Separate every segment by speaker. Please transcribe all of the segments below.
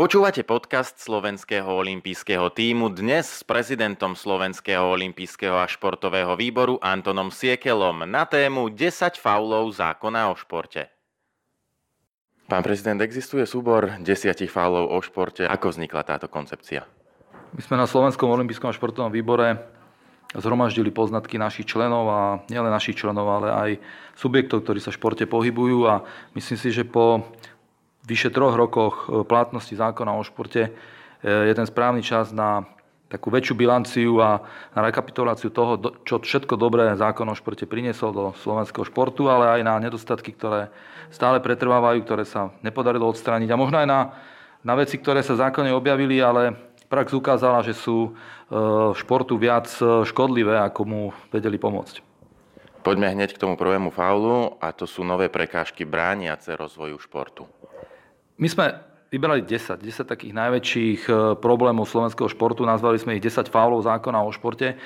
Speaker 1: Počúvate podcast Slovenského olympijského týmu dnes s prezidentom Slovenského olympijského a športového výboru Antonom Siekelom na tému 10 faulov zákona o športe. Pán prezident, existuje súbor 10 faulov o športe. Ako vznikla táto koncepcia?
Speaker 2: My sme na Slovenskom olympijskom a športovom výbore zhromaždili poznatky našich členov a nielen našich členov, ale aj subjektov, ktorí sa v športe pohybujú a myslím si, že po vyše troch rokoch e, platnosti zákona o športe e, je ten správny čas na takú väčšiu bilanciu a na rekapituláciu toho, čo všetko dobré zákon o športe priniesol do slovenského športu, ale aj na nedostatky, ktoré stále pretrvávajú, ktoré sa nepodarilo odstrániť a možno aj na, na veci, ktoré sa zákone objavili, ale prax ukázala, že sú e, športu viac škodlivé, ako mu vedeli pomôcť.
Speaker 1: Poďme hneď k tomu prvému faulu a to sú nové prekážky brániace rozvoju športu.
Speaker 2: My sme vybrali 10, 10 takých najväčších e, problémov slovenského športu, nazvali sme ich 10 faulov zákona o športe. E,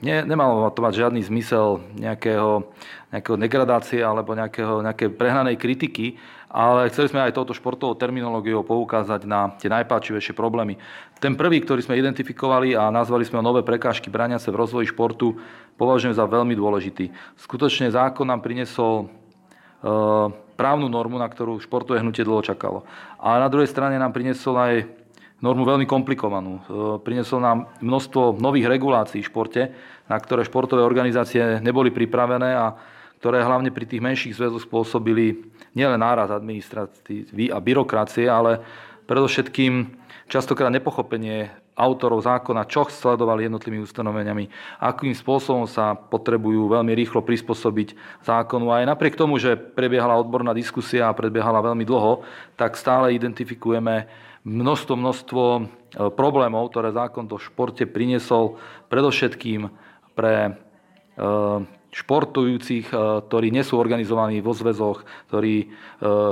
Speaker 2: ne, nemalo to mať žiadny zmysel nejakého, nejakého degradácie alebo nejakého, nejaké prehnanej kritiky, ale chceli sme aj touto športovou terminológiou poukázať na tie najpáčivejšie problémy. Ten prvý, ktorý sme identifikovali a nazvali sme ho nové prekážky braniace v rozvoji športu, považujem za veľmi dôležitý. Skutočne zákon nám priniesol e, právnu normu, na ktorú športové hnutie dlho čakalo. A na druhej strane nám priniesol aj normu veľmi komplikovanú. E, priniesol nám množstvo nových regulácií v športe, na ktoré športové organizácie neboli pripravené a ktoré hlavne pri tých menších zväzoch spôsobili nielen náraz administratívy a byrokracie, ale predovšetkým častokrát nepochopenie autorov zákona, čo sledovali jednotlivými ustanoveniami, akým spôsobom sa potrebujú veľmi rýchlo prispôsobiť zákonu. A aj napriek tomu, že prebiehala odborná diskusia a prebiehala veľmi dlho, tak stále identifikujeme množstvo, množstvo e, problémov, ktoré zákon do športe priniesol predovšetkým pre e, športujúcich, e, ktorí nie sú organizovaní vo zväzoch, ktorí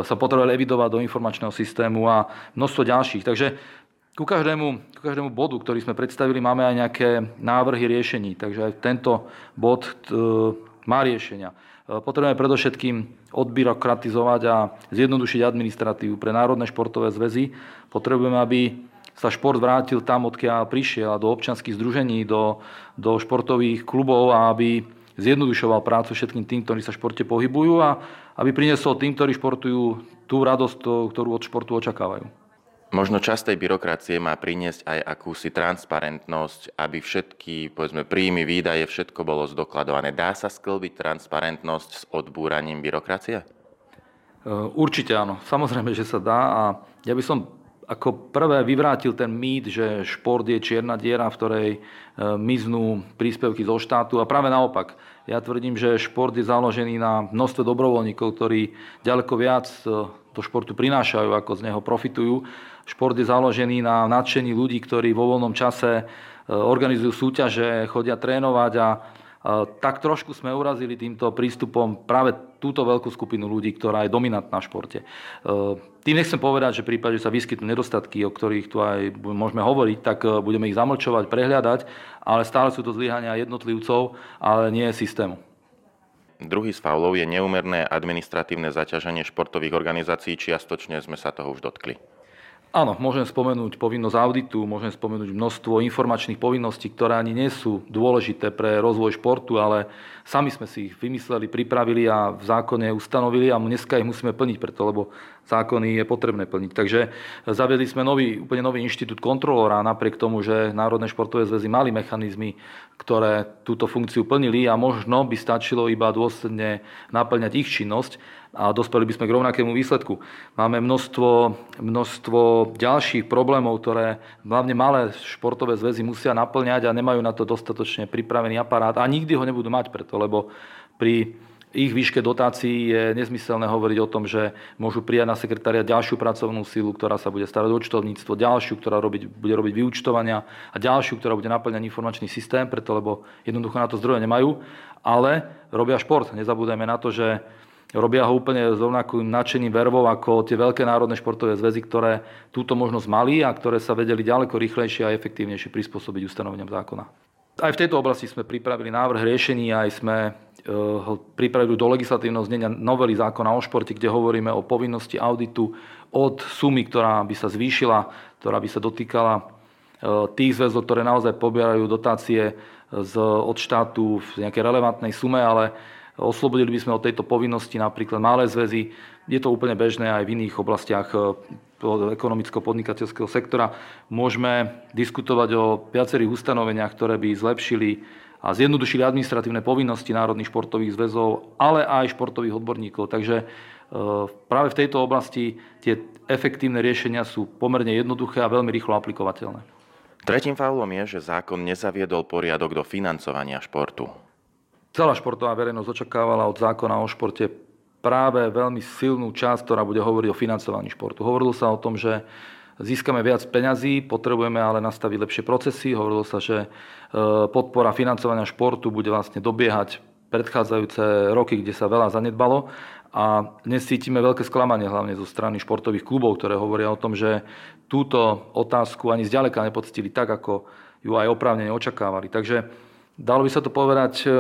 Speaker 2: sa potrebovali evidovať do informačného systému a množstvo ďalších. Takže ku každému, ku každému bodu, ktorý sme predstavili, máme aj nejaké návrhy riešení. Takže aj tento bod e, má riešenia. E, potrebujeme predovšetkým odbyrokratizovať a zjednodušiť administratívu pre národné športové zväzy. Potrebujeme, aby sa šport vrátil tam, odkiaľ prišiel, do občanských združení, do, do športových klubov a aby zjednodušoval prácu všetkým tým, ktorí sa v športe pohybujú a aby priniesol tým, ktorí športujú, tú radosť, ktorú od športu očakávajú.
Speaker 1: Možno časť tej byrokracie má priniesť aj akúsi transparentnosť, aby všetky, povedzme, príjmy, výdaje, všetko bolo zdokladované. Dá sa sklbiť transparentnosť s odbúraním byrokracie?
Speaker 2: Určite áno. Samozrejme, že sa dá a ja by som ako prvé vyvrátil ten mýt, že šport je čierna diera, v ktorej e, miznú príspevky zo štátu a práve naopak. Ja tvrdím, že šport je založený na množstve dobrovoľníkov, ktorí ďaleko viac e, do športu prinášajú, ako z neho profitujú. Šport je založený na nadšení ľudí, ktorí vo voľnom čase e, organizujú súťaže, chodia trénovať a tak trošku sme urazili týmto prístupom práve túto veľkú skupinu ľudí, ktorá je dominantná v športe. E, tým nechcem povedať, že v prípade, že sa vyskytnú nedostatky, o ktorých tu aj môžeme hovoriť, tak e, budeme ich zamlčovať, prehľadať, ale stále sú to zlyhania jednotlivcov, ale nie systému.
Speaker 1: Druhý z faulov je neumerné administratívne zaťaženie športových organizácií. Čiastočne sme sa toho už dotkli.
Speaker 2: Áno, môžem spomenúť povinnosť auditu, môžem spomenúť množstvo informačných povinností, ktoré ani nie sú dôležité pre rozvoj športu, ale sami sme si ich vymysleli, pripravili a v zákone ustanovili a dneska ich musíme plniť preto, lebo zákony je potrebné plniť. Takže zaviedli sme nový, úplne nový inštitút kontrolóra, napriek tomu, že Národné športové zväzy mali mechanizmy, ktoré túto funkciu plnili a možno by stačilo iba dôsledne naplňať ich činnosť a dospeli by sme k rovnakému výsledku. Máme množstvo, množstvo ďalších problémov, ktoré hlavne malé športové zväzy musia naplňať a nemajú na to dostatočne pripravený aparát a nikdy ho nebudú mať preto, lebo pri ich výške dotácií je nezmyselné hovoriť o tom, že môžu prijať na sekretária ďalšiu pracovnú sílu, ktorá sa bude starať o účtovníctvo, ďalšiu, ktorá robiť, bude robiť vyučtovania a ďalšiu, ktorá bude naplňať informačný systém, preto lebo jednoducho na to zdroje nemajú, ale robia šport. Nezabúdajme na to, že Robia ho úplne s rovnakým nadšením vervou ako tie veľké národné športové zväzy, ktoré túto možnosť mali a ktoré sa vedeli ďaleko rýchlejšie a efektívnejšie prispôsobiť ustanoveniam zákona. Aj v tejto oblasti sme pripravili návrh riešení, aj sme ho pripravili do legislatívneho znenia novely zákona o športe, kde hovoríme o povinnosti auditu od sumy, ktorá by sa zvýšila, ktorá by sa dotýkala tých zväzov, ktoré naozaj pobierajú dotácie z, od štátu v nejakej relevantnej sume, ale oslobodili by sme od tejto povinnosti napríklad malé zväzy. Je to úplne bežné aj v iných oblastiach ekonomicko-podnikateľského sektora. Môžeme diskutovať o viacerých ustanoveniach, ktoré by zlepšili a zjednodušili administratívne povinnosti národných športových zväzov, ale aj športových odborníkov. Takže e, práve v tejto oblasti tie efektívne riešenia sú pomerne jednoduché a veľmi rýchlo aplikovateľné.
Speaker 1: Tretím faulom je, že zákon nezaviedol poriadok do financovania športu.
Speaker 2: Celá športová verejnosť očakávala od zákona o športe práve veľmi silnú časť, ktorá bude hovoriť o financovaní športu. Hovorilo sa o tom, že získame viac peňazí, potrebujeme ale nastaviť lepšie procesy. Hovorilo sa, že e, podpora financovania športu bude vlastne dobiehať predchádzajúce roky, kde sa veľa zanedbalo. A dnes cítime veľké sklamanie hlavne zo strany športových klubov, ktoré hovoria o tom, že túto otázku ani zďaleka nepoctili tak, ako ju aj oprávnene očakávali. Takže dalo by sa to povedať E,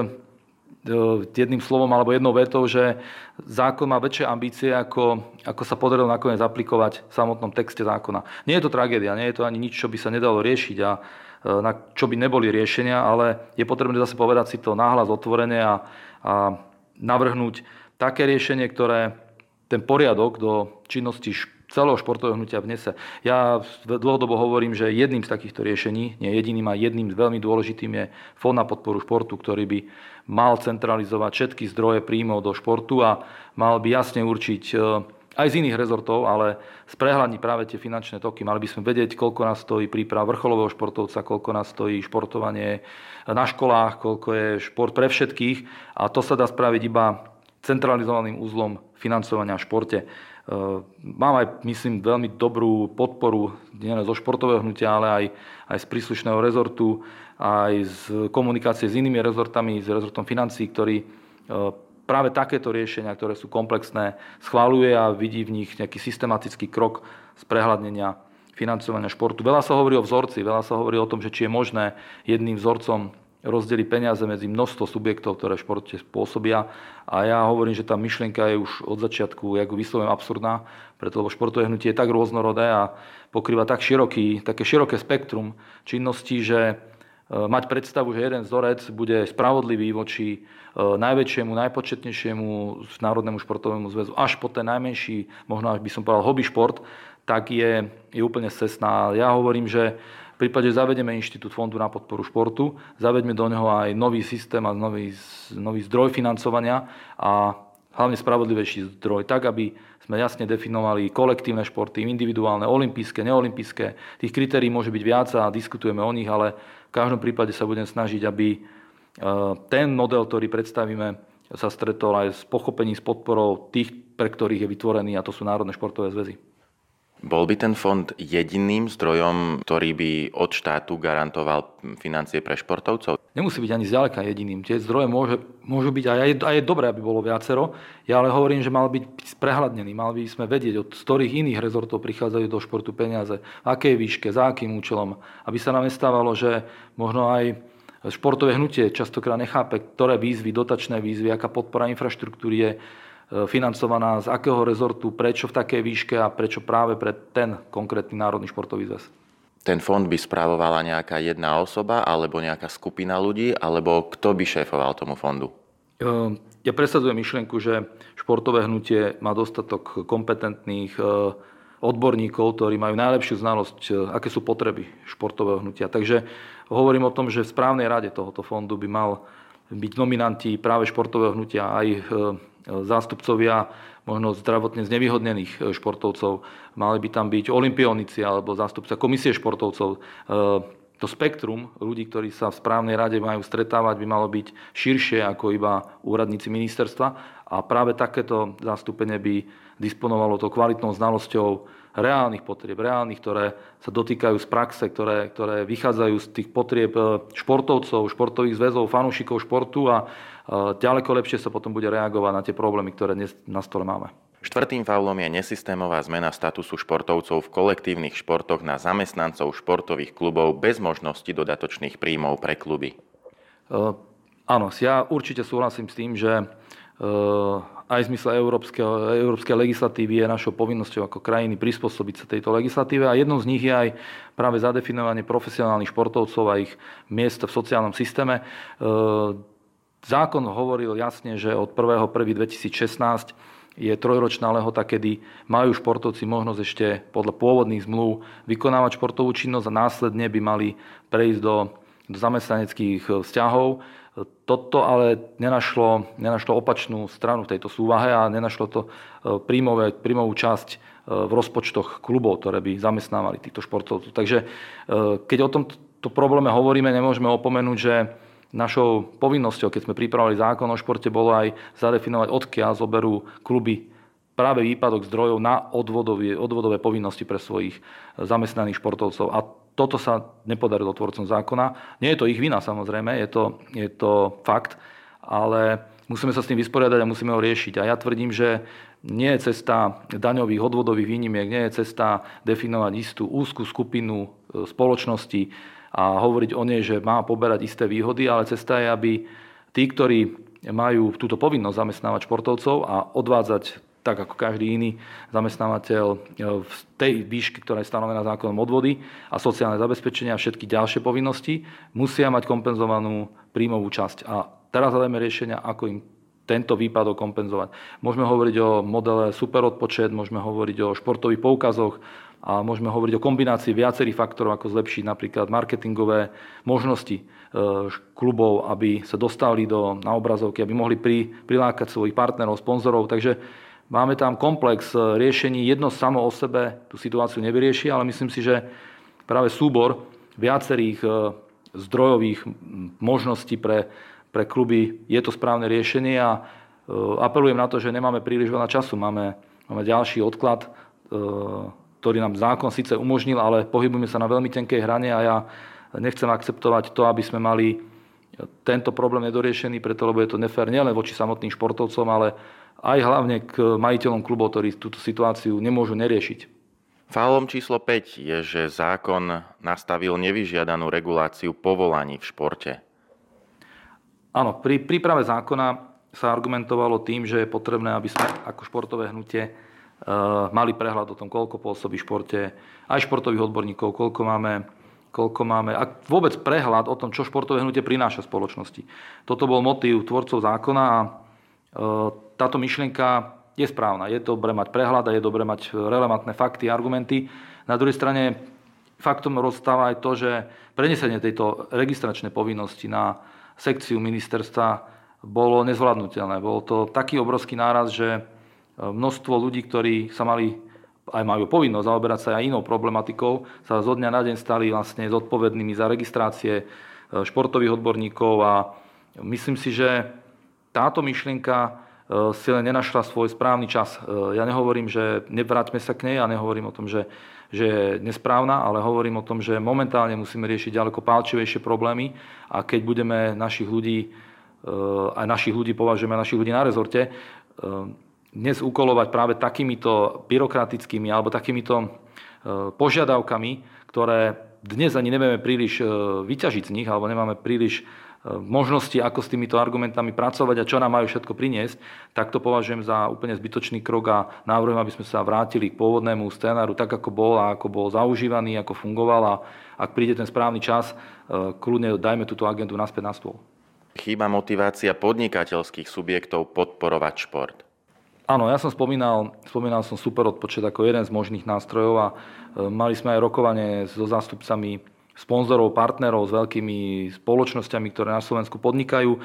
Speaker 2: jedným slovom alebo jednou vetou, že zákon má väčšie ambície, ako, ako sa podarilo nakoniec aplikovať v samotnom texte zákona. Nie je to tragédia, nie je to ani nič, čo by sa nedalo riešiť a e, na čo by neboli riešenia, ale je potrebné zase povedať si to náhlas otvorene a, a navrhnúť také riešenie, ktoré ten poriadok do činnosti celého športového hnutia vnese. Ja dlhodobo hovorím, že jedným z takýchto riešení, nie jediným a jedným veľmi dôležitým je Fond na podporu športu, ktorý by mal centralizovať všetky zdroje príjmov do športu a mal by jasne určiť e, aj z iných rezortov, ale sprehľadniť práve tie finančné toky. Mali by sme vedieť, koľko nás stojí príprava vrcholového športovca, koľko nás stojí športovanie na školách, koľko je šport pre všetkých a to sa dá spraviť iba centralizovaným úzlom financovania v športe. Ehm, mám aj, myslím, veľmi dobrú podporu nielen zo športového hnutia, ale aj, aj z príslušného rezortu, aj z komunikácie s inými rezortami, s rezortom financí, ktorý ehm, práve takéto riešenia, ktoré sú komplexné, schváluje a vidí v nich nejaký systematický krok z prehľadnenia financovania športu. Veľa sa hovorí o vzorci, veľa sa hovorí o tom, že či je možné jedným vzorcom rozdeli peniaze medzi množstvo subjektov, ktoré v športe spôsobia. A ja hovorím, že tá myšlienka je už od začiatku, jak vyslovujem, absurdná, preto lebo športové hnutie je tak rôznorodé a pokrýva tak široký, také široké spektrum činností, že e, mať predstavu, že jeden vzorec bude spravodlivý voči e, najväčšiemu, najpočetnejšiemu Národnému športovému zväzu, až po ten najmenší, možno až by som povedal hobby šport, tak je, je úplne cestná. Ja hovorím, že v prípade, zavedeme Inštitút fondu na podporu športu, zavedme do neho aj nový systém a nový, nový zdroj financovania a hlavne spravodlivejší zdroj, tak aby sme jasne definovali kolektívne športy, individuálne, olympijské, neolympijské. Tých kritérií môže byť viac a diskutujeme o nich, ale v každom prípade sa budem snažiť, aby e, ten model, ktorý predstavíme, sa stretol aj s pochopením, s podporou tých, pre ktorých je vytvorený, a to sú Národné športové zväzy.
Speaker 1: Bol by ten fond jediným zdrojom, ktorý by od štátu garantoval financie pre športovcov?
Speaker 2: Nemusí byť ani zďaleka jediným. Tie zdroje môže, môžu byť, a je, a je dobré, aby bolo viacero. Ja ale hovorím, že mal byť sprehľadnený. Mal by sme vedieť, od ktorých iných rezortov prichádzajú do športu peniaze, v akej výške, za akým účelom. Aby sa nám nestávalo, že možno aj športové hnutie častokrát nechápe, ktoré výzvy, dotačné výzvy, aká podpora infraštruktúry je financovaná z akého rezortu, prečo v takej výške a prečo práve pre ten konkrétny Národný športový zväz.
Speaker 1: Ten fond by správovala nejaká jedna osoba alebo nejaká skupina ľudí, alebo kto by šéfoval tomu fondu?
Speaker 2: E, ja presadzujem myšlienku, že športové hnutie má dostatok kompetentných e, odborníkov, ktorí majú najlepšiu znalosť, aké sú potreby športového hnutia. Takže hovorím o tom, že v správnej rade tohoto fondu by mal byť nominanti práve športového hnutia aj zástupcovia možno zdravotne znevýhodnených e, športovcov. Mali by tam byť olimpionici alebo zástupca komisie športovcov. E, to spektrum ľudí, ktorí sa v správnej rade majú stretávať, by malo byť širšie ako iba úradníci ministerstva a práve takéto zastúpenie by disponovalo to kvalitnou znalosťou reálnych potrieb, reálnych, ktoré sa dotýkajú z praxe, ktoré, ktoré vychádzajú z tých potrieb e, športovcov, športových zväzov, fanúšikov športu a ďaleko lepšie sa potom bude reagovať na tie problémy, ktoré dnes na stole máme.
Speaker 1: Štvrtým faulom je nesystémová zmena statusu športovcov v kolektívnych športoch na zamestnancov športových klubov bez možnosti dodatočných príjmov pre kluby.
Speaker 2: Áno, ja určite súhlasím s tým, že aj v zmysle európskej legislatívy je našou povinnosťou ako krajiny prispôsobiť sa tejto legislatíve a jednou z nich je aj práve zadefinovanie profesionálnych športovcov a ich miest v sociálnom systéme. Zákon hovoril jasne, že od 1.1.2016 je trojročná lehota, kedy majú športovci možnosť ešte podľa pôvodných zmluv vykonávať športovú činnosť a následne by mali prejsť do, do zamestnaneckých e, vzťahov. Toto ale nenašlo, nenašlo opačnú stranu v tejto súvahe a nenašlo to e, príjmové, príjmovú časť e, v rozpočtoch klubov, ktoré by zamestnávali týchto športovcov. Takže keď o tomto probléme hovoríme, nemôžeme opomenúť, že Našou povinnosťou, keď sme pripravili zákon o športe, bolo aj zadefinovať, odkiaľ zoberú kluby práve výpadok zdrojov na odvodové, odvodové povinnosti pre svojich zamestnaných športovcov. A toto sa nepodarilo tvorcom zákona. Nie je to ich vina samozrejme, je to, je to fakt, ale musíme sa s tým vysporiadať a musíme ho riešiť. A ja tvrdím, že nie je cesta daňových odvodových výnimiek, nie je cesta definovať istú úzkú skupinu e, spoločnosti, a hovoriť o nej, že má poberať isté výhody, ale cesta je, aby tí, ktorí majú túto povinnosť zamestnávať športovcov a odvádzať tak ako každý iný zamestnávateľ e, v tej výške, ktorá je stanovená zákonom odvody a sociálne zabezpečenia a všetky ďalšie povinnosti, musia mať kompenzovanú príjmovú časť. A teraz hľadajme riešenia, ako im tento výpadok kompenzovať. Môžeme hovoriť o modele superodpočet, môžeme hovoriť o športových poukazoch, a môžeme hovoriť o kombinácii viacerých faktorov, ako zlepšiť napríklad marketingové možnosti e, klubov, aby sa dostali do, na obrazovky, aby mohli pri, prilákať svojich partnerov, sponzorov. Takže máme tam komplex e, riešení. Jedno samo o sebe tú situáciu nevyrieši, ale myslím si, že práve súbor viacerých e, zdrojových možností pre, pre kluby je to správne riešenie a apelujem na to, že nemáme príliš veľa času. Máme, máme ďalší odklad ktorý nám zákon síce umožnil, ale pohybujeme sa na veľmi tenkej hrane a ja nechcem akceptovať to, aby sme mali tento problém nedoriešený, preto lebo je to nefér nielen voči samotným športovcom, ale aj hlavne k majiteľom klubov, ktorí túto situáciu nemôžu neriešiť.
Speaker 1: Fálom číslo 5 je, že zákon nastavil nevyžiadanú reguláciu povolaní v športe.
Speaker 2: Áno, pri príprave zákona sa argumentovalo tým, že je potrebné, aby sme ako športové hnutie mali prehľad o tom, koľko pôsobí v športe, aj športových odborníkov, koľko máme, koľko máme, a vôbec prehľad o tom, čo športové hnutie prináša spoločnosti. Toto bol motív tvorcov zákona a eh, táto myšlienka je správna. Je dobré mať prehľad a je dobré mať relevantné fakty, argumenty. Na druhej strane faktom rozstáva aj to, že prenesenie tejto registračnej povinnosti na sekciu ministerstva bolo nezvládnutelné. Bol to taký obrovský náraz, že množstvo ľudí, ktorí sa mali aj majú povinnosť zaoberať sa aj inou problematikou, sa zo dňa na deň stali vlastne zodpovednými za registrácie e, športových odborníkov a myslím si, že táto myšlienka e, si len nenašla svoj správny čas. E, ja nehovorím, že nevráťme sa k nej a nehovorím o tom, že, že je nesprávna, ale hovorím o tom, že momentálne musíme riešiť ďaleko pálčivejšie problémy a keď budeme našich ľudí, aj našich ľudí považujeme našich ľudí na rezorte, dnes ukolovať práve takýmito byrokratickými alebo takýmito e, požiadavkami, ktoré dnes ani nevieme príliš e, vyťažiť z nich alebo nemáme príliš e, možnosti, ako s týmito argumentami pracovať a čo nám majú všetko priniesť, tak to považujem za úplne zbytočný krok a návrhujem, aby sme sa vrátili k pôvodnému scénáru tak, ako bol a ako bol zaužívaný, ako fungoval a ak príde ten správny čas, kľudne dajme túto agendu naspäť na stôl.
Speaker 1: Chýba motivácia podnikateľských subjektov podporovať šport.
Speaker 2: Áno, ja som spomínal, spomínal som super odpočet ako jeden z možných nástrojov a e, mali sme aj rokovanie so zástupcami sponzorov, partnerov, s veľkými spoločnosťami, ktoré na Slovensku podnikajú,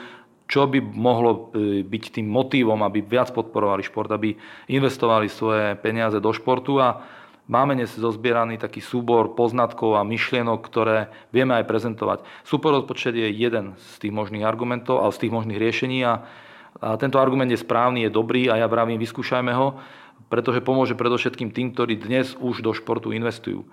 Speaker 2: čo by mohlo e, byť tým motívom, aby viac podporovali šport, aby investovali svoje peniaze do športu a máme dnes zozbieraný taký súbor poznatkov a myšlienok, ktoré vieme aj prezentovať. Super odpočet je jeden z tých možných argumentov a z tých možných riešení a a tento argument je správny, je dobrý a ja vravím, vyskúšajme ho, pretože pomôže predovšetkým tým, ktorí dnes už do športu investujú. E,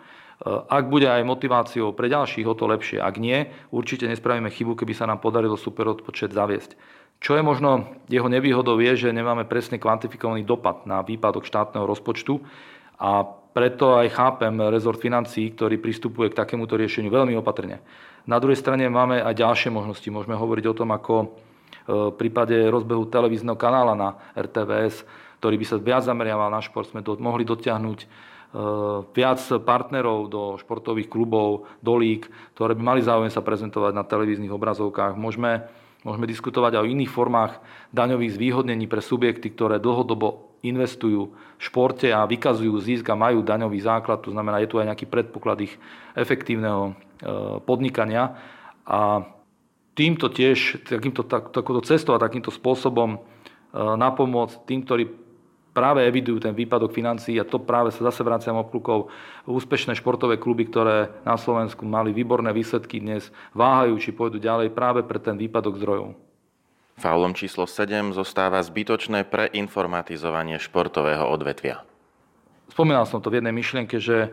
Speaker 2: ak bude aj motiváciou pre ďalších, o to lepšie. Ak nie, určite nespravíme chybu, keby sa nám podarilo super odpočet zaviesť. Čo je možno jeho nevýhodou je, že nemáme presne kvantifikovaný dopad na výpadok štátneho rozpočtu A preto aj chápem rezort financí, ktorý pristupuje k takémuto riešeniu veľmi opatrne. Na druhej strane máme aj ďalšie možnosti. Môžeme hovoriť o tom, ako v prípade rozbehu televízneho kanála na RTVS, ktorý by sa viac zameriaval na šport, sme do, mohli dotiahnuť e, viac partnerov do športových klubov, do lík, ktoré by mali záujem sa prezentovať na televíznych obrazovkách. Môžeme, môžeme diskutovať aj o iných formách daňových zvýhodnení pre subjekty, ktoré dlhodobo investujú v športe a vykazujú zisk a majú daňový základ, to znamená, je tu aj nejaký predpoklad ich efektívneho e, podnikania. A týmto tiež, takýmto, tak, takouto cestou a takýmto spôsobom e, napomôcť tým, ktorí práve evidujú ten výpadok financií a to práve sa zase vraciam obklukov. Úspešné športové kluby, ktoré na Slovensku mali výborné výsledky dnes, váhajú, či pôjdu ďalej práve pre ten výpadok zdrojov.
Speaker 1: Faulom číslo 7 zostáva zbytočné preinformatizovanie športového odvetvia.
Speaker 2: Spomínal som to v jednej myšlienke, že e,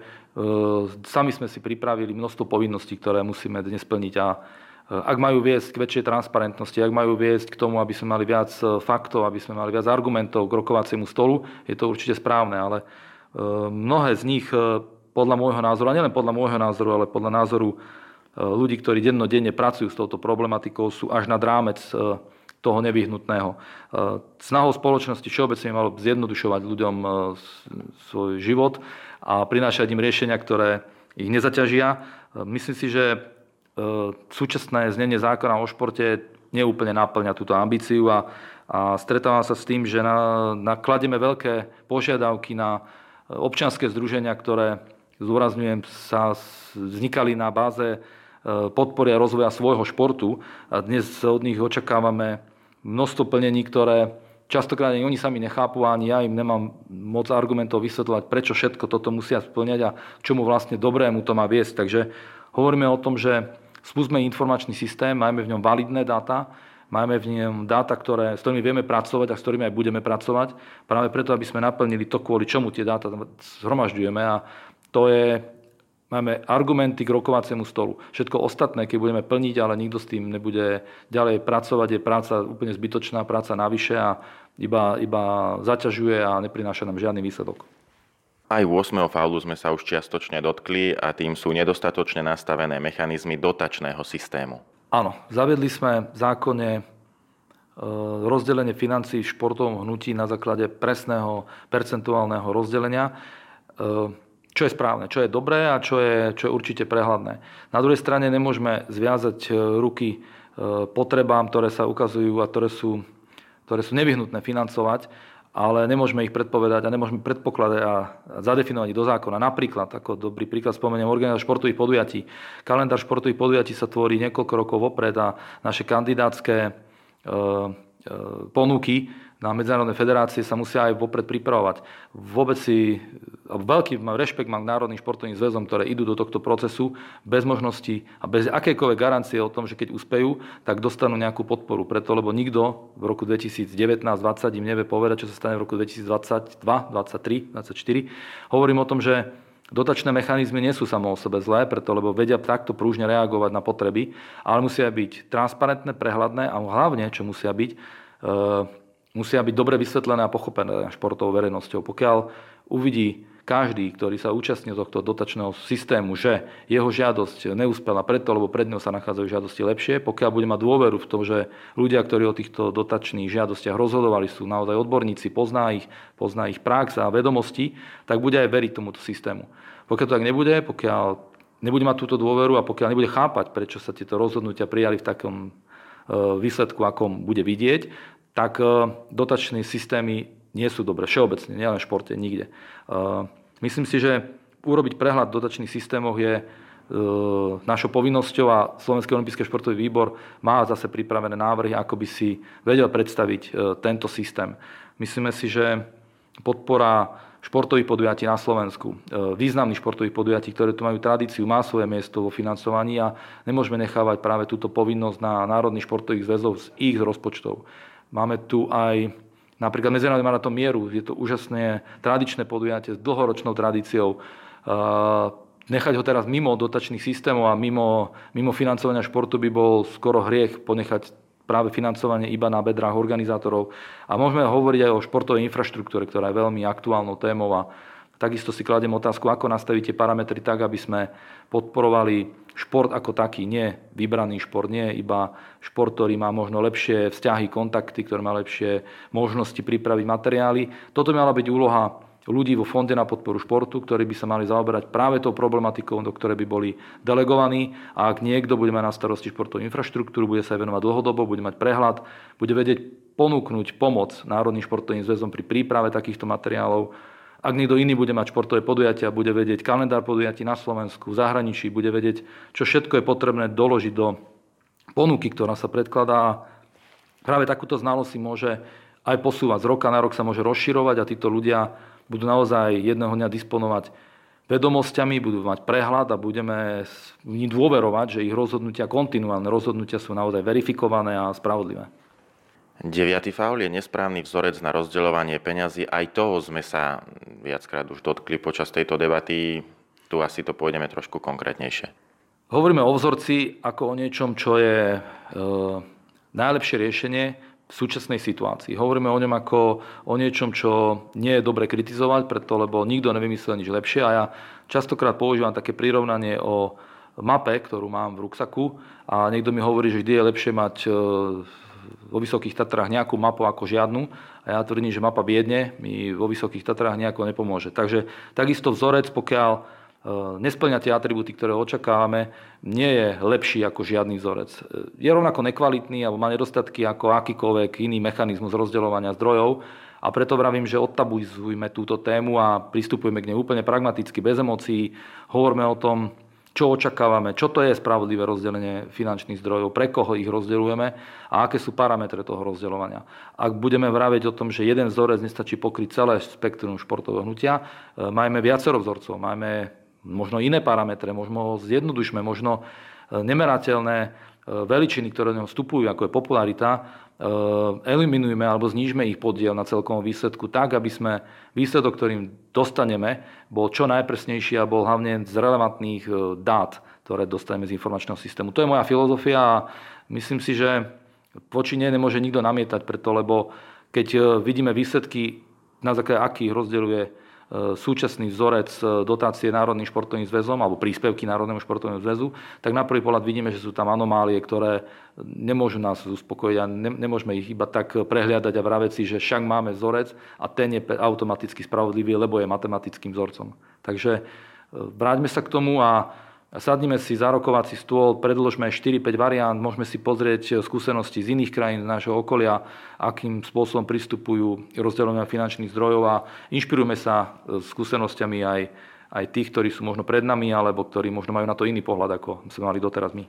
Speaker 2: sami sme si pripravili množstvo povinností, ktoré musíme dnes plniť a ak majú viesť k väčšej transparentnosti, ak majú viesť k tomu, aby sme mali viac e, faktov, aby sme mali viac argumentov k rokovaciemu stolu, je to určite správne, ale e, mnohé z nich e, podľa môjho názoru, a nielen podľa môjho názoru, ale podľa názoru ľudí, ktorí dennodenne pracujú s touto problematikou, sú až nad rámec toho nevyhnutného. Snahou spoločnosti všeobecne malo zjednodušovať ľuďom svoj život a prinášať im riešenia, ktoré ich nezaťažia. Myslím si, že súčasné znenie zákona o športe neúplne naplňa túto ambíciu a, a stretávam sa s tým, že na, nakladieme veľké požiadavky na občianské združenia, ktoré, zdôrazňujem, sa vznikali na báze podpory a rozvoja svojho športu. A dnes od nich očakávame množstvo plnení, ktoré častokrát ani oni sami nechápu a ani ja im nemám moc argumentov vysvetľovať, prečo všetko toto musia splňať a čomu vlastne dobrému to má viesť. Takže hovoríme o tom, že spustme informačný systém, máme v ňom validné dáta, máme v ňom dáta, ktoré, s ktorými vieme pracovať a s ktorými aj budeme pracovať, práve preto, aby sme naplnili to, kvôli čomu tie dáta zhromažďujeme. A to je Máme argumenty k rokovaciemu stolu. Všetko ostatné, keď budeme plniť, ale nikto s tým nebude ďalej pracovať, je práca úplne zbytočná, práca navyše a iba, iba zaťažuje a neprináša nám žiadny výsledok.
Speaker 1: Aj 8. faulu sme sa už čiastočne dotkli a tým sú nedostatočne nastavené mechanizmy dotačného systému.
Speaker 2: Áno, zaviedli sme v zákone e, rozdelenie financií v športovom hnutí na základe presného percentuálneho rozdelenia. E, čo je správne, čo je dobré a čo je, čo je určite prehľadné. Na druhej strane nemôžeme zviazať e, ruky potrebám, ktoré sa ukazujú a ktoré sú, ktoré sú nevyhnutné financovať, ale nemôžeme ich predpovedať a nemôžeme predpokladať a zadefinovať do zákona. Napríklad, ako dobrý príklad spomeniem, organizácia športových podujatí. Kalendár športových podujatí sa tvorí niekoľko rokov vopred a naše kandidátske e, ponuky na medzinárodné federácie sa musia aj vopred pripravovať. Vôbec si, veľký rešpekt mám k Národným športovým zväzom, ktoré idú do tohto procesu bez možnosti a bez akékoľvek garancie o tom, že keď uspejú, tak dostanú nejakú podporu. Preto, lebo nikto v roku 2019-2020 im nevie povedať, čo sa stane v roku 2022, 2023, 2024. Hovorím o tom, že Dotačné mechanizmy nie sú samo o sebe zlé, preto lebo vedia takto prúžne reagovať na potreby, ale musia byť transparentné, prehľadné a hlavne, čo musia byť, e, musia byť dobre vysvetlené a pochopené športovou verejnosťou. Pokiaľ uvidí každý, ktorý sa účastní tohto dotačného systému, že jeho žiadosť neúspela preto, lebo pred ňou sa nachádzajú žiadosti lepšie, pokiaľ bude mať dôveru v tom, že ľudia, ktorí o týchto dotačných žiadostiach rozhodovali, sú naozaj odborníci, pozná ich, pozná ich prax a vedomosti, tak bude aj veriť tomuto systému. Pokiaľ to tak nebude, pokiaľ nebude mať túto dôveru a pokiaľ nebude chápať, prečo sa tieto rozhodnutia prijali v takom e, výsledku, akom bude vidieť, tak e, dotačné systémy nie sú dobré. Všeobecne, nielen v športe, nikde. E, myslím si, že urobiť prehľad dotačných systémov je e, našou povinnosťou a Slovenský olimpijský športový výbor má zase pripravené návrhy, ako by si vedel predstaviť tento systém. Myslíme si, že podpora športových podujatí na Slovensku, významných športových podujatí, ktoré tu majú tradíciu, má svoje miesto vo financovaní a nemôžeme nechávať práve túto povinnosť na národných športových zväzov z ich rozpočtov. Máme tu aj napríklad Medzinárodný maratón mieru. Je to úžasné tradičné podujatie s dlhoročnou tradíciou. Nechať ho teraz mimo dotačných systémov a mimo, mimo financovania športu by bol skoro hriech ponechať práve financovanie iba na bedrách organizátorov. A môžeme hovoriť aj o športovej infraštruktúre, ktorá je veľmi aktuálnou témou a Takisto si kladiem otázku, ako nastavíte parametry tak, aby sme podporovali šport ako taký, nie vybraný šport, nie iba šport, ktorý má možno lepšie vzťahy, kontakty, ktorý má lepšie možnosti pripraviť materiály. Toto mala byť úloha ľudí vo Fonde na podporu športu, ktorí by sa mali zaoberať práve tou problematikou, do ktorej by boli delegovaní. A ak niekto bude mať na starosti športovú infraštruktúru, bude sa venovať dlhodobo, bude mať prehľad, bude vedieť ponúknuť pomoc Národným športovým zväzom pri príprave takýchto materiálov, ak niekto iný bude mať športové podujatia, bude vedieť kalendár podujatí na Slovensku, v zahraničí, bude vedieť, čo všetko je potrebné doložiť do ponuky, ktorá sa predkladá. Práve takúto znalosť si môže aj posúvať. Z roka na rok sa môže rozširovať a títo ľudia budú naozaj jedného dňa disponovať vedomosťami, budú mať prehľad a budeme im dôverovať, že ich rozhodnutia, kontinuálne rozhodnutia sú naozaj verifikované a spravodlivé.
Speaker 1: Deviatý faul je nesprávny vzorec na rozdeľovanie peňazí. Aj toho sme sa viackrát už dotkli počas tejto debaty. Tu asi to pôjdeme trošku konkrétnejšie.
Speaker 2: Hovoríme o vzorci ako o niečom, čo je e, najlepšie riešenie v súčasnej situácii. Hovoríme o ňom ako o niečom, čo nie je dobre kritizovať, preto lebo nikto nevymyslel nič lepšie a ja častokrát používam také prirovnanie o mape, ktorú mám v ruksaku a niekto mi hovorí, že vždy je lepšie mať e, vo Vysokých Tatrách nejakú mapu ako žiadnu a ja tvrdím, že mapa biedne mi vo Vysokých Tatrách nejako nepomôže. Takže takisto vzorec, pokiaľ e, nesplňa tie atributy, ktoré očakávame, nie je lepší ako žiadny vzorec. E, je rovnako nekvalitný alebo má nedostatky ako akýkoľvek iný mechanizmus rozdeľovania zdrojov a preto vravím, že odtabujme túto tému a pristupujeme k nej úplne pragmaticky, bez emócií. Hovorme o tom, čo očakávame, čo to je spravodlivé rozdelenie finančných zdrojov, pre koho ich rozdeľujeme? A aké sú parametre toho rozdeľovania. Ak budeme vraviť o tom, že jeden vzorec nestačí pokryť celé spektrum športového hnutia, e, majme viacero vzorcov, majme možno iné parametre, možno zjednodušme, možno e, nemerateľné e, veličiny, ktoré do neho vstupujú, ako je popularita, eliminujme alebo znížme ich podiel na celkovom výsledku tak, aby sme výsledok, ktorým dostaneme, bol čo najpresnejší a bol hlavne z relevantných eh, dát, ktoré dostaneme z informačného systému. To je moja filozofia a myslím si, že voči nej nemôže nikto namietať preto, lebo keď eh, vidíme výsledky, na základe akých rozdeľuje súčasný vzorec e, dotácie Národným športovým zväzom alebo príspevky Národnému športovému zväzu, tak na prvý pohľad vidíme, že sú tam anomálie, ktoré nemôžu nás uspokojiť a nemôžeme ich iba tak prehliadať a vraveť si, že však máme vzorec a ten je automaticky spravodlivý, lebo je matematickým vzorcom. Takže e, vráťme sa k tomu a Sadnime si za rokovací stôl, predložme 4-5 variant, môžeme si pozrieť skúsenosti z iných krajín, z nášho okolia, akým spôsobom pristupujú rozdeľovania finančných zdrojov a inšpirujme sa e, skúsenostiami aj, aj tých, ktorí sú možno pred nami, alebo ktorí možno majú na to iný pohľad, ako sme mali doteraz my.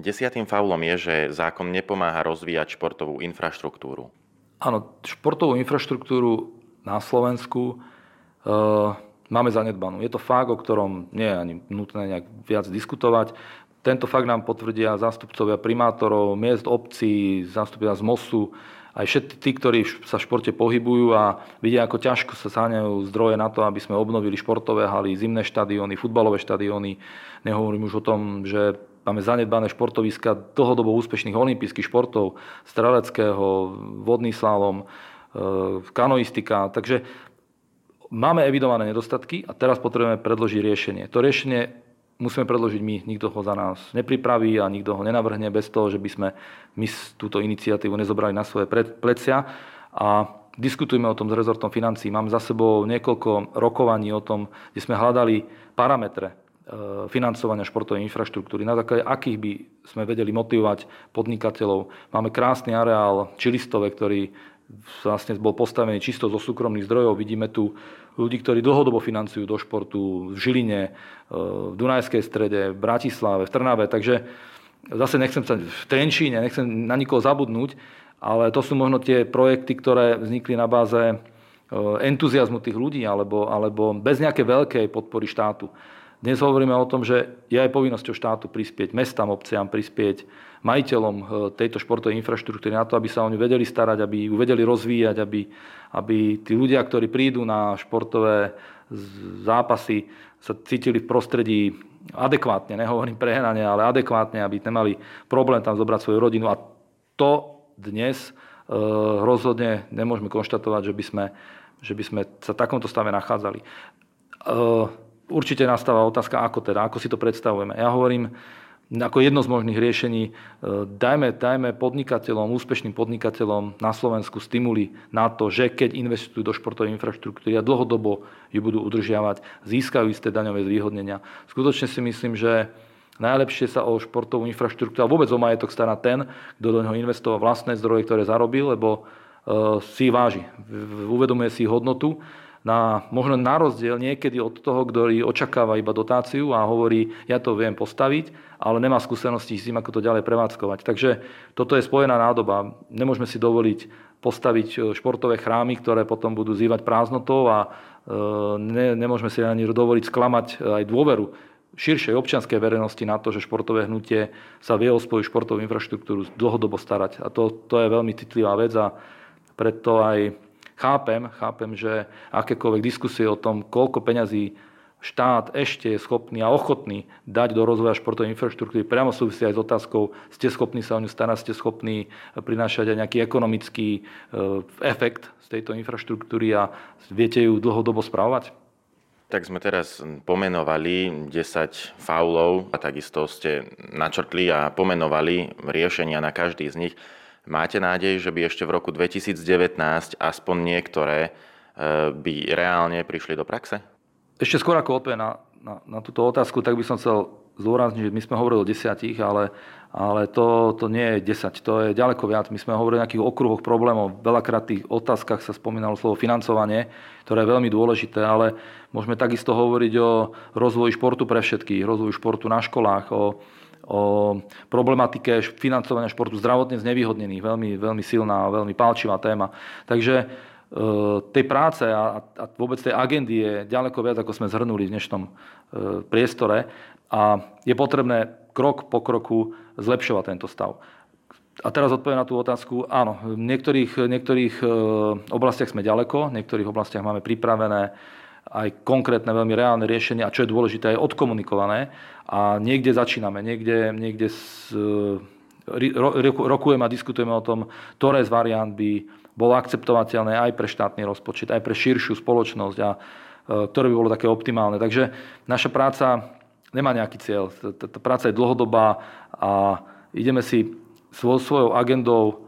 Speaker 1: Desiatým faulom je, že zákon nepomáha rozvíjať športovú infraštruktúru.
Speaker 2: Áno, športovú infraštruktúru na Slovensku e, máme zanedbanú. Je to fakt, o ktorom nie je ani nutné nejak viac diskutovať. Tento fakt nám potvrdia zástupcovia primátorov, miest, obcí, zástupia z MOSu, aj všetci tí, ktorí sa v športe pohybujú a vidia, ako ťažko sa sáňajú zdroje na to, aby sme obnovili športové haly, zimné štadióny, futbalové štadióny. Nehovorím už o tom, že máme zanedbané športoviska dlhodobo úspešných olympijských športov, streleckého, vodný slalom, e, kanoistika. Takže máme evidované nedostatky a teraz potrebujeme predložiť riešenie. To riešenie musíme predložiť my, nikto ho za nás nepripraví a nikto ho nenavrhne bez toho, že by sme my túto iniciatívu nezobrali na svoje plecia a diskutujeme o tom s rezortom financí. Mám za sebou niekoľko rokovaní o tom, kde sme hľadali parametre e, financovania športovej infraštruktúry, na základe akých by sme vedeli motivovať podnikateľov. Máme krásny areál Čilistove, ktorý vlastne bol postavený čisto zo súkromných zdrojov. Vidíme tu ľudí, ktorí dlhodobo financujú do športu v Žiline, e, v Dunajskej strede, v Bratislave, v Trnave. Takže zase nechcem sa v Trenčíne, nechcem na nikoho zabudnúť, ale to sú možno tie projekty, ktoré vznikli na báze e, entuziasmu tých ľudí alebo, alebo bez nejakej veľkej podpory štátu. Dnes hovoríme o tom, že je aj povinnosťou štátu prispieť mestám, obciam, prispieť majiteľom e, tejto športovej infraštruktúry na to, aby sa oni vedeli starať, aby ju vedeli rozvíjať, aby, aby tí ľudia, ktorí prídu na športové zápasy, sa cítili v prostredí adekvátne, nehovorím prehnane, ale adekvátne, aby nemali problém tam zobrať svoju rodinu. A to dnes e, rozhodne nemôžeme konštatovať, že by sme, že by sme sa v takomto stave nachádzali. Určite nastáva otázka, ako teda, ako si to predstavujeme. Ja hovorím, ako jedno z možných riešení, e, dajme, dajme podnikateľom, úspešným podnikateľom na Slovensku stimuly na to, že keď investujú do športovej infraštruktúry a dlhodobo ju budú udržiavať, získajú isté daňové zvýhodnenia. Skutočne si myslím, že najlepšie sa o športovú infraštruktúru a vôbec o majetok stará ten, kto do neho investoval vlastné zdroje, ktoré zarobil, lebo e, si váži, uvedomuje si hodnotu na, možno na rozdiel niekedy od toho, ktorý očakáva iba dotáciu a hovorí, ja to viem postaviť, ale nemá skúsenosti s tým, ako to ďalej prevádzkovať. Takže toto je spojená nádoba. Nemôžeme si dovoliť postaviť e, športové chrámy, ktoré potom budú zývať prázdnotou a e, ne, nemôžeme si ani dovoliť sklamať aj dôveru širšej občianskej verejnosti na to, že športové hnutie sa vie o svoju športovú infraštruktúru dlhodobo starať. A to, to je veľmi citlivá vec a preto aj chápem, chápem, že akékoľvek diskusie o tom, koľko peňazí štát ešte je schopný a ochotný dať do rozvoja športovej infraštruktúry, priamo súvisí aj s otázkou, ste schopní sa o ňu starať, ste schopní prinášať aj nejaký ekonomický e, efekt z tejto infraštruktúry a viete ju dlhodobo spravovať?
Speaker 1: Tak sme teraz pomenovali 10 faulov a takisto ste načrtli a pomenovali riešenia na každý z nich. Máte nádej, že by ešte v roku 2019 aspoň niektoré e, by reálne prišli do praxe?
Speaker 2: Ešte skôr ako odpoviem na, na, na túto otázku, tak by som chcel zdôrazniť, že my sme hovorili o desiatich, ale, ale to, to nie je 10, to je ďaleko viac. My sme hovorili o nejakých okruhoch problémov. Veľakrát v tých otázkach sa spomínalo slovo financovanie, ktoré je veľmi dôležité, ale môžeme takisto hovoriť o rozvoji športu pre všetkých, rozvoji športu na školách, o, o problematike financovania športu zdravotne znevýhodnených. Veľmi, veľmi silná a veľmi pálčivá téma. Takže e, tej práce a, a vôbec tej agendy je ďaleko viac, ako sme zhrnuli v dnešnom e, priestore a je potrebné krok po kroku zlepšovať tento stav. A teraz odpoviem na tú otázku. Áno, v niektorých, niektorých e, oblastiach sme ďaleko, v niektorých oblastiach máme pripravené aj konkrétne, veľmi reálne riešenie a čo je dôležité, je odkomunikované. A niekde začíname, niekde, niekde s, ro, rokujeme a diskutujeme o tom, ktoré z variant by bolo akceptovateľné aj pre štátny rozpočet, aj pre širšiu spoločnosť a e, ktoré by bolo také optimálne. Takže naša práca nemá nejaký cieľ. Tá práca je dlhodobá a ideme si svojou agendou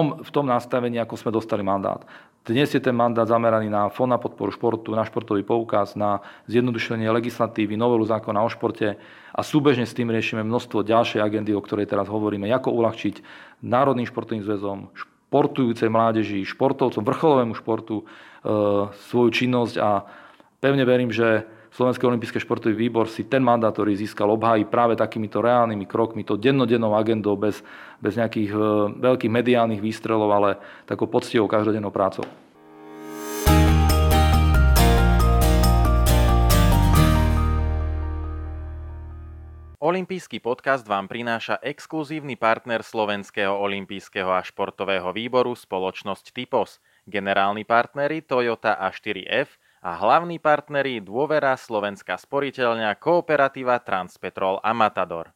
Speaker 2: v tom nastavení, ako sme dostali mandát. Dnes je ten mandát zameraný na fond na podporu športu, na športový poukaz, na zjednodušenie legislatívy, novelu zákona o športe a súbežne s tým riešime množstvo ďalšej agendy, o ktorej teraz hovoríme, ako uľahčiť Národným športovým zväzom, športujúcej mládeži, športovcom, vrcholovému športu e, svoju činnosť. A pevne verím, že Slovenský olimpijský športový výbor si ten mandát, ktorý získal, obhájí práve takýmito reálnymi krokmi, to dennodennou agendou, bez, bez nejakých e, veľkých mediálnych výstrelov, ale takou poctivou každodennou prácou.
Speaker 1: Olympijský podcast vám prináša exkluzívny partner Slovenského olympijského a športového výboru spoločnosť Typos, generálni partneri Toyota a 4F a hlavní partneri Dôvera, Slovenská sporiteľňa, Kooperativa Transpetrol a Matador.